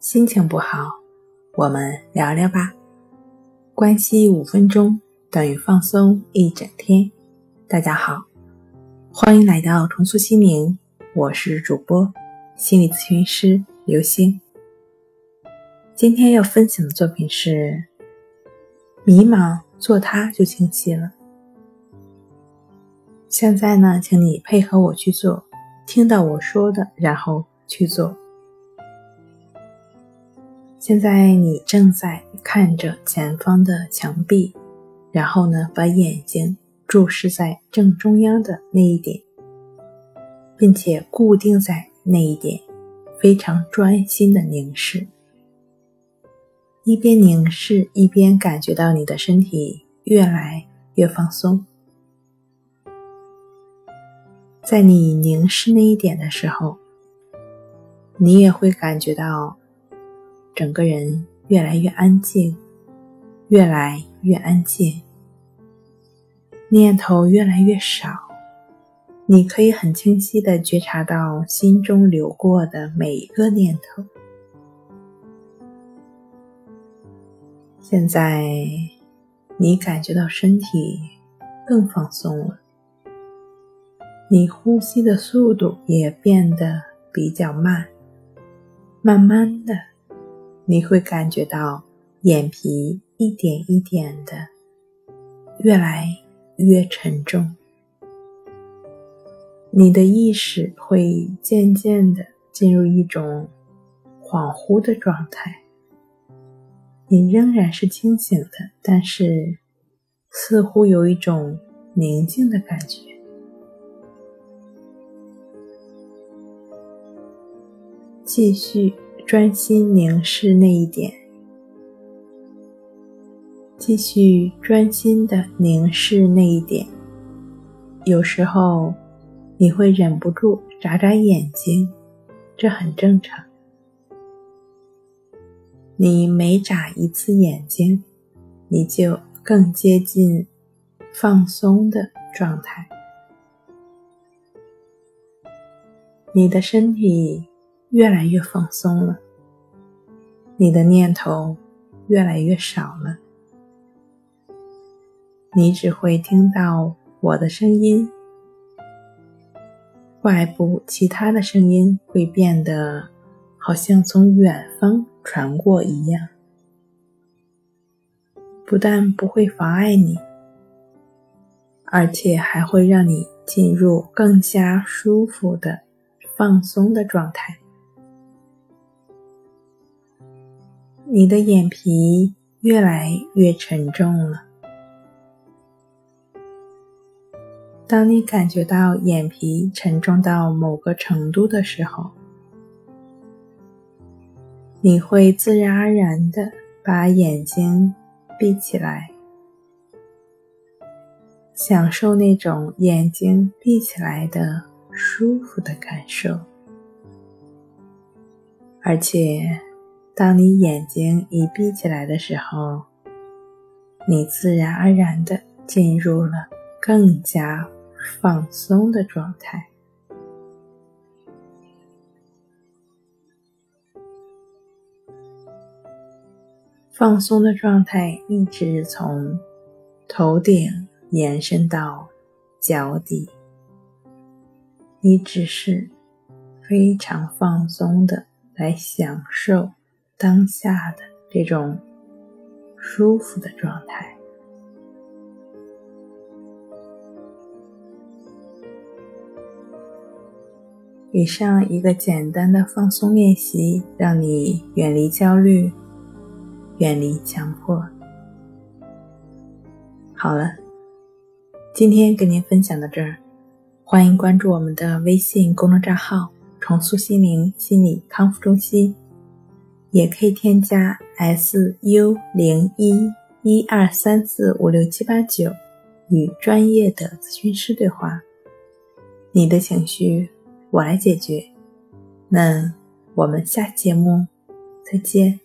心情不好，我们聊聊吧。关系五分钟等于放松一整天。大家好，欢迎来到重塑心灵，我是主播心理咨询师刘星。今天要分享的作品是：迷茫做它就清晰了。现在呢，请你配合我去做，听到我说的，然后去做。现在你正在看着前方的墙壁，然后呢，把眼睛注视在正中央的那一点，并且固定在那一点，非常专心的凝视。一边凝视，一边感觉到你的身体越来越放松。在你凝视那一点的时候，你也会感觉到整个人越来越安静，越来越安静，念头越来越少。你可以很清晰的觉察到心中流过的每一个念头。现在，你感觉到身体更放松了。你呼吸的速度也变得比较慢，慢慢的，你会感觉到眼皮一点一点的越来越沉重，你的意识会渐渐的进入一种恍惚的状态。你仍然是清醒的，但是似乎有一种宁静的感觉。继续专心凝视那一点，继续专心的凝视那一点。有时候你会忍不住眨眨眼睛，这很正常。你每眨一次眼睛，你就更接近放松的状态。你的身体。越来越放松了，你的念头越来越少了，你只会听到我的声音，外部其他的声音会变得好像从远方传过一样，不但不会妨碍你，而且还会让你进入更加舒服的放松的状态。你的眼皮越来越沉重了。当你感觉到眼皮沉重到某个程度的时候，你会自然而然的把眼睛闭起来，享受那种眼睛闭起来的舒服的感受，而且。当你眼睛一闭起来的时候，你自然而然的进入了更加放松的状态。放松的状态一直从头顶延伸到脚底，你只是非常放松的来享受。当下的这种舒服的状态。以上一个简单的放松练习，让你远离焦虑，远离强迫。好了，今天跟您分享到这儿，欢迎关注我们的微信公众账号“重塑心灵心理康复中心”。也可以添加 S U 零一一二三四五六七八九，与专业的咨询师对话。你的情绪我来解决。那我们下节目再见。